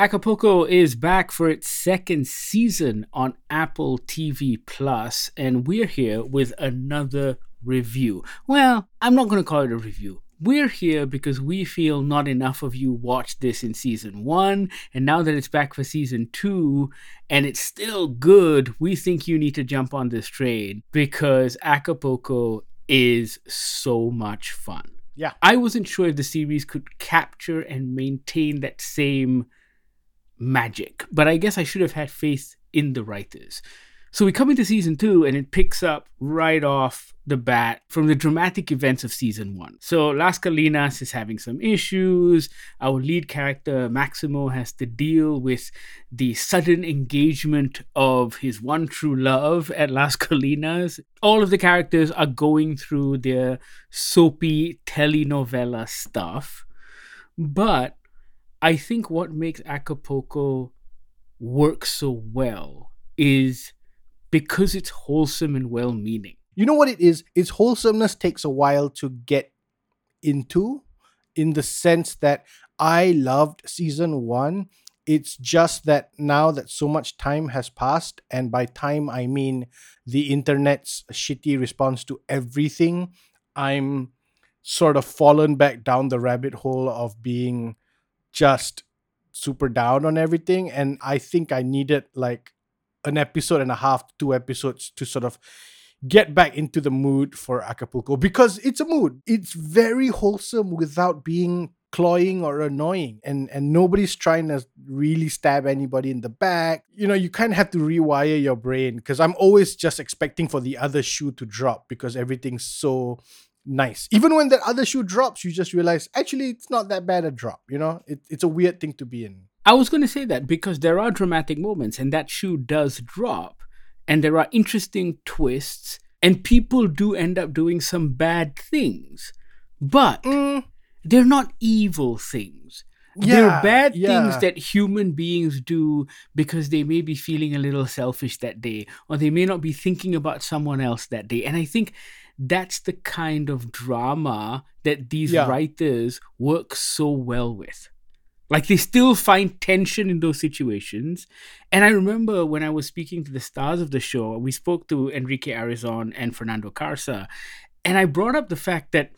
Acapulco is back for its second season on Apple TV Plus, and we're here with another review. Well, I'm not going to call it a review. We're here because we feel not enough of you watched this in season one, and now that it's back for season two and it's still good, we think you need to jump on this train because Acapulco is so much fun. Yeah. I wasn't sure if the series could capture and maintain that same magic, but I guess I should have had faith in the writers. So we come into season two and it picks up right off the bat from the dramatic events of season one. So Las Colinas is having some issues. Our lead character, Maximo, has to deal with the sudden engagement of his one true love at Las Colinas. All of the characters are going through their soapy telenovela stuff. But I think what makes Acapulco work so well is because it's wholesome and well meaning. You know what it is? Its wholesomeness takes a while to get into, in the sense that I loved season one. It's just that now that so much time has passed, and by time I mean the internet's shitty response to everything, I'm sort of fallen back down the rabbit hole of being just super down on everything. And I think I needed like an episode and a half, two episodes to sort of get back into the mood for Acapulco because it's a mood. It's very wholesome without being cloying or annoying and and nobody's trying to really stab anybody in the back you know you kind of have to rewire your brain because i'm always just expecting for the other shoe to drop because everything's so nice even when that other shoe drops you just realize actually it's not that bad a drop you know it, it's a weird thing to be in I was going to say that because there are dramatic moments and that shoe does drop and there are interesting twists and people do end up doing some bad things. But Mm, they're not evil things. Yeah, they're bad yeah. things that human beings do because they may be feeling a little selfish that day or they may not be thinking about someone else that day. And I think that's the kind of drama that these Yeah. writers work so well with. Like they still find tension in those situations. And I remember when I was speaking to the stars of the show, we spoke to Enrique Arrizon and Fernando Carsa, and I brought up the fact that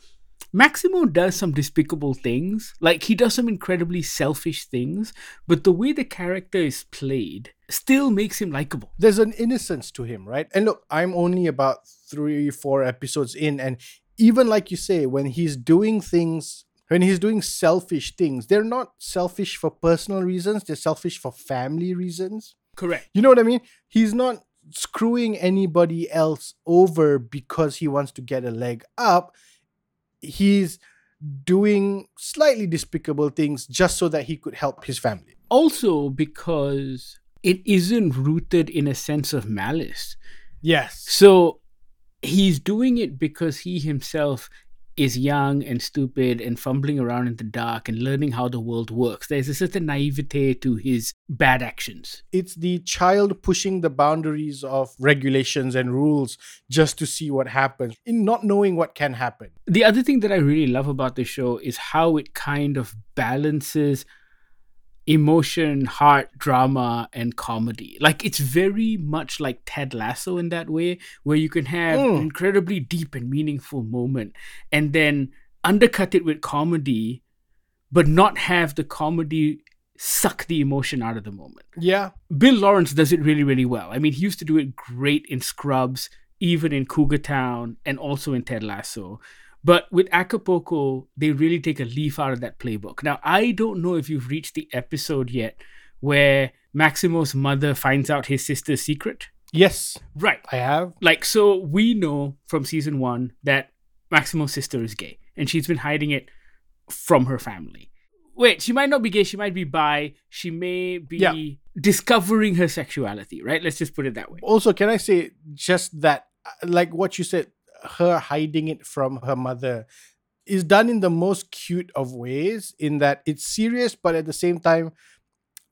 Maximo does some despicable things. Like he does some incredibly selfish things, but the way the character is played still makes him likable. there's an innocence to him, right? And look, I'm only about three, four episodes in, and even like you say, when he's doing things, when he's doing selfish things, they're not selfish for personal reasons, they're selfish for family reasons. Correct. You know what I mean? He's not screwing anybody else over because he wants to get a leg up. He's doing slightly despicable things just so that he could help his family. Also, because it isn't rooted in a sense of malice. Yes. So he's doing it because he himself is young and stupid and fumbling around in the dark and learning how the world works. There's a certain naivete to his bad actions. it's the child pushing the boundaries of regulations and rules just to see what happens in not knowing what can happen The other thing that I really love about the show is how it kind of balances emotion, heart, drama, and comedy. Like it's very much like Ted Lasso in that way, where you can have Mm. an incredibly deep and meaningful moment and then undercut it with comedy, but not have the comedy suck the emotion out of the moment. yeah Bill Lawrence does it really, really well. I mean, he used to do it great in Scrubs, even in Cougar Town, and also in Ted Lasso. But with Acapulco, they really take a leaf out of that playbook. Now, I don't know if you've reached the episode yet where Maximo's mother finds out his sister's secret. yes Right. i have Like, so we know from season one that Maximo's sister is gay, and she's been hiding it from her family. Wait, she might not be gay, she might be bi, she may be Yeah. discovering her sexuality, right? Let's just put it that way. also can i say just that uh, like what you said her hiding it from her mother is done in the most cute of ways in that it's serious but at the same time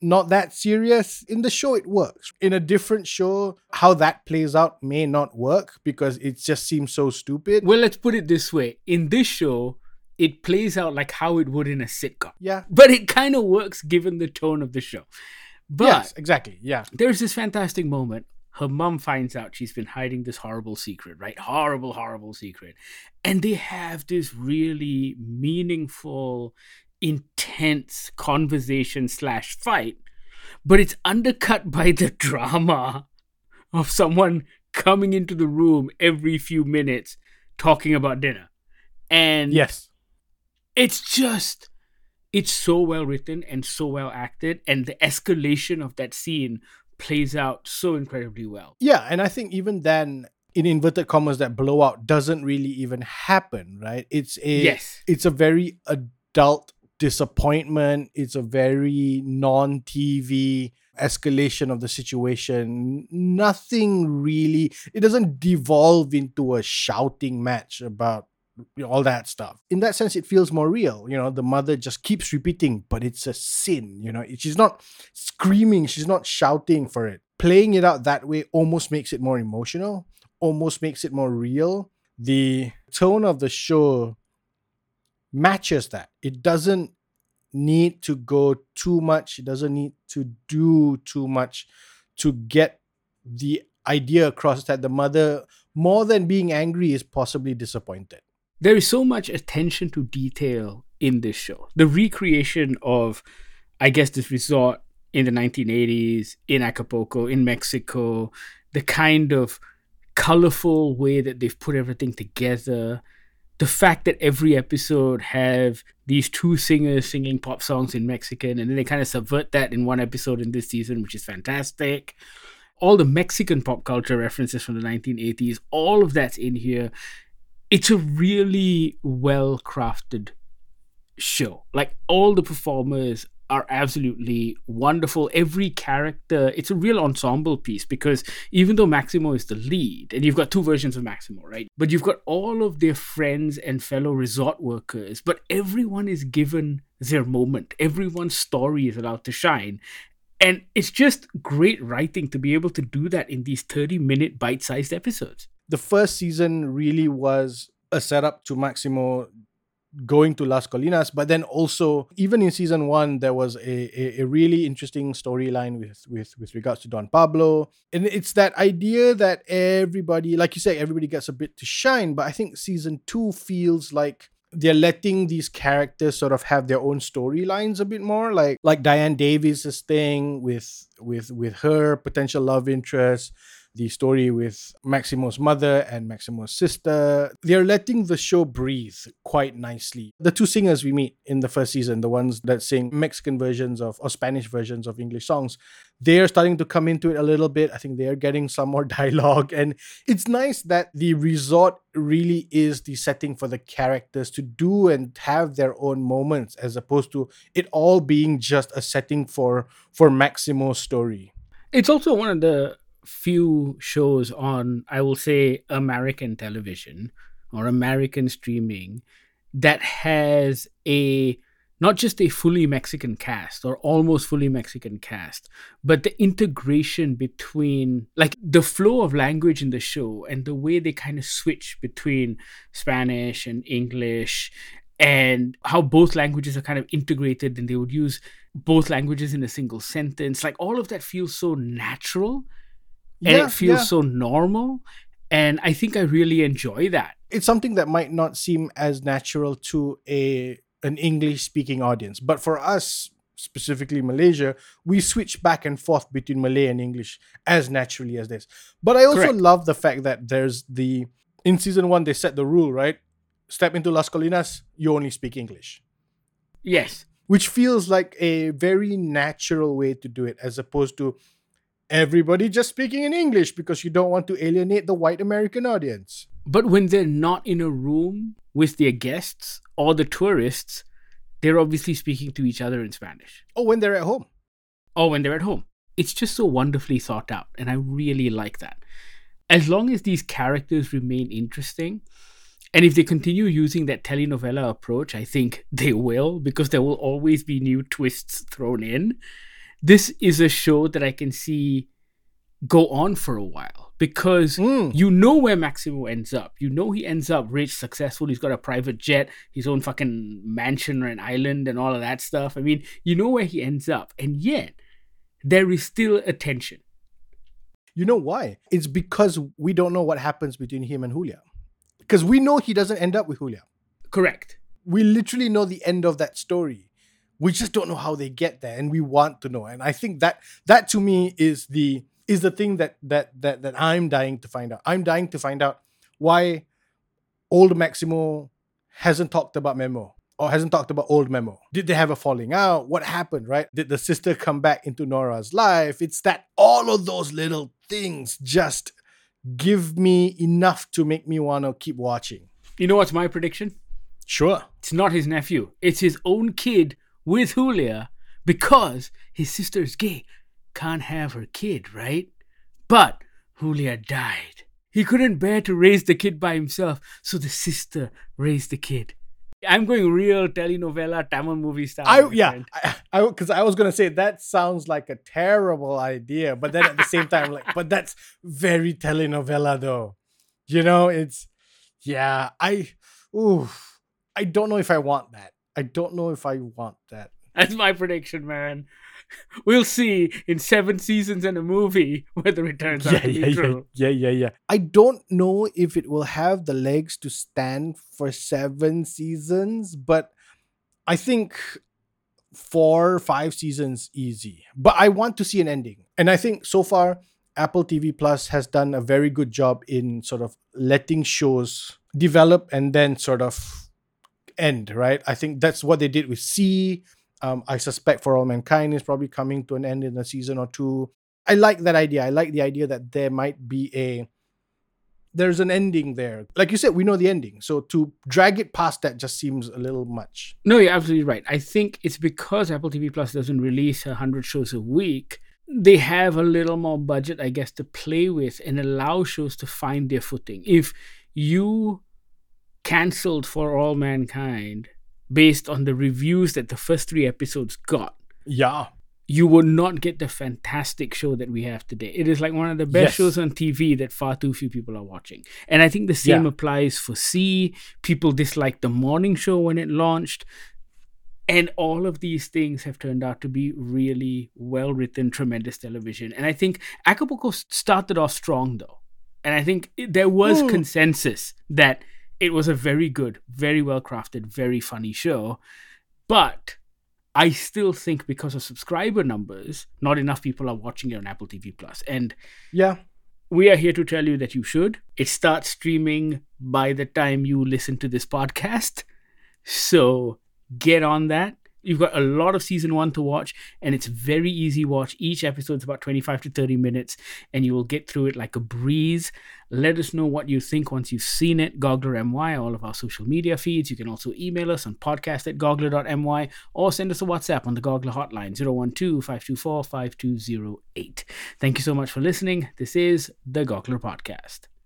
not that serious in the show it works in a different show how that plays out may not work because it just seems so stupid Well, let's put it this way. In this show, it plays out like how it would in a sitcom. Yeah. But it kind of works given the tone of the show. But yes, exactly. Yeah. there's this fantastic moment. Her mom finds out she's been hiding this horrible secret, right? Horrible, horrible secret. And they have this really meaningful, intense conversation slash fight, but it's undercut by the drama of someone coming into the room every few minutes talking about dinner. And Yes. it's just it's so well written and so well acted and the escalation of that scene plays out so incredibly well Yeah, and I think even then, in inverted commas, that blowout doesn't really even happen, right? It's a yes it's a very adult disappointment. It's a very non-TV escalation of the situation. Nothing really. It doesn't devolve into a shouting match about all that stuff. In that sense, it feels more real. You know, the mother just keeps repeating, but it's a sin. You know, she's not screaming. She's not shouting for it. Playing it out that way almost makes it more emotional. Almost makes it more real. The tone of the show matches that. It doesn't need to go too much. It doesn't need to do too much to get the idea across that the mother, more than being angry, is possibly disappointed. There is so much attention to detail in this show. The recreation of i guess this resort in the 1980s in acapulco in mexico the kind of colorful way that they've put everything together the fact that every episode have these two singers singing pop songs in mexican and then they kind of subvert that in one episode in this season which is fantastic. All the mexican pop culture references from the 1980s all of that's in here it's a really well crafted show. Like all the performers are absolutely wonderful. Every character, it's a real ensemble piece because even though Maximo is the lead, and you've got two versions of Maximo, right? But you've got all of their friends and fellow resort workers, but everyone is given their moment. Everyone's story is allowed to shine. And it's just great writing to be able to do that in these 30 minute bite sized episodes. The first season really was a setup to Maximo going to Las Colinas, but then also even in season one, there was a, a, a really interesting storyline with, with with regards to Don Pablo. And it's that idea that everybody, like you say, everybody gets a bit to shine. But I think season two feels like they're letting these characters sort of have their own storylines a bit more like like Diane Davis's thing with with with her potential love interest the story with Maximo's mother and Maximo's sister. They're letting the show breathe quite nicely. The two singers we meet in the first season, the ones that sing Mexican versions of or Spanish versions of English songs, they're starting to come into it a little bit. I think they're getting some more dialogue. And it's nice that the resort really is the setting for the characters to do and have their own moments as opposed to it all being just a setting for for Maximo's story. It's also one of the few shows on, I will say, American television or American streaming that has a not just a fully Mexican cast or almost fully Mexican cast, but the integration between like the flow of language in the show and the way they kind of switch between Spanish and English and how both languages are kind of integrated and they would use both languages in a single sentence. Like all of that feels so natural and Yeah, it feels yeah. so normal. And I think I really enjoy that. it's something that might not seem as natural to a an English speaking audience. But for us, specifically Malaysia, we switch back and forth between Malay and English as naturally as this. But I also Correct. love the fact that there's the in season one they set the rule, right? Step into Las Colinas, you only speak English. Yes. Which feels like a very natural way to do it, as opposed to everybody just speaking in English because you don't want to alienate the white American audience. But when they're not in a room with their guests or the tourists, they're obviously speaking to each other in Spanish. Oh, when they're at home. Oh, when they're at home. It's just so wonderfully thought out, and I really like that. As long as these characters remain interesting, and if they continue using that telenovela approach, I think they will, because there will always be new twists thrown in. This is a show that I can see go on for a while because Mm. you know where Maximo ends up. You know he ends up rich, successful. He's got a private jet, his own fucking mansion or an island, and all of that stuff. I mean, you know where he ends up, and yet there is still a tension. You know why? It's because we don't know what happens between him and Julia. Because we know he doesn't end up with Julia. Correct. We literally know the end of that story. We just don't know how they get there, and we want to know. And I think that that to me is the is the thing that that that that I'm dying to find out. I'm dying to find out why old Maximo hasn't talked about Memo or hasn't talked about old Memo. Did they have a falling out? What happened, right? Did the sister come back into Nora's life? It's that all of those little things just give me enough to make me want to keep watching. You know what's my prediction? Sure. It's not his nephew. It's his own kid with Julia because his sister is gay. Can't have her kid, right? But Julia died. He couldn't bear to raise the kid by himself, so the sister raised the kid. I'm going real telenovela Tamil movie style. I yeah, friend. I I because I was gonna say that sounds like a terrible idea, but then at the same time, like, but that's very telenovela though. You know, it's yeah. I ooh, I don't know if I want that. I don't know if I want that. That's my prediction, man. We'll see in seven seasons and a movie whether it turns out Yeah, to be yeah, yeah, true. yeah, yeah, yeah. I don't know if it will have the legs to stand for seven seasons, but I think four, five seasons easy. But I want to see an ending. And I think so far, Apple TV Plus has done a very good job in sort of letting shows develop and then sort of end, right? I think that's what they did with See. Um, I suspect For All Mankind is probably coming to an end in a season or two. I like that idea. I like the idea that there might be a there's an ending there. Like you said, we know the ending. So to drag it past that just seems a little much. No, you're absolutely right. I think it's because Apple TV Plus doesn't release 100 shows a week. They have a little more budget, I guess, to play with and allow shows to find their footing. If you cancelled For All Mankind based on the reviews that the first three episodes got, Yeah. you would not get the fantastic show that we have today. It is like one of the best Yes. shows on TV that far too few people are watching. And I think the same Yeah. applies for See. People disliked the morning show when it launched. And all of these things have turned out to be really well written, tremendous television. And I think Acapulco started off strong, though. And I think there was Mm. consensus that it was a very good, very well crafted, very funny show. But I still think because of subscriber numbers, not enough people are watching it on Apple TV Plus. And Yeah. we are here to tell you that you should. It starts streaming by the time you listen to this podcast. So get on that. You've got a lot of season one to watch, and it's very easy watch. Each episode's about 25 to 30 minutes, and you will get through it like a breeze. Let us know what you think once you've seen it. Goggler MY, all of our social media feeds. You can also email us on podcast at goggler.my or send us a WhatsApp on the Goggler hotline 012 524 5208. Thank you so much for listening. This is the Goggler Podcast.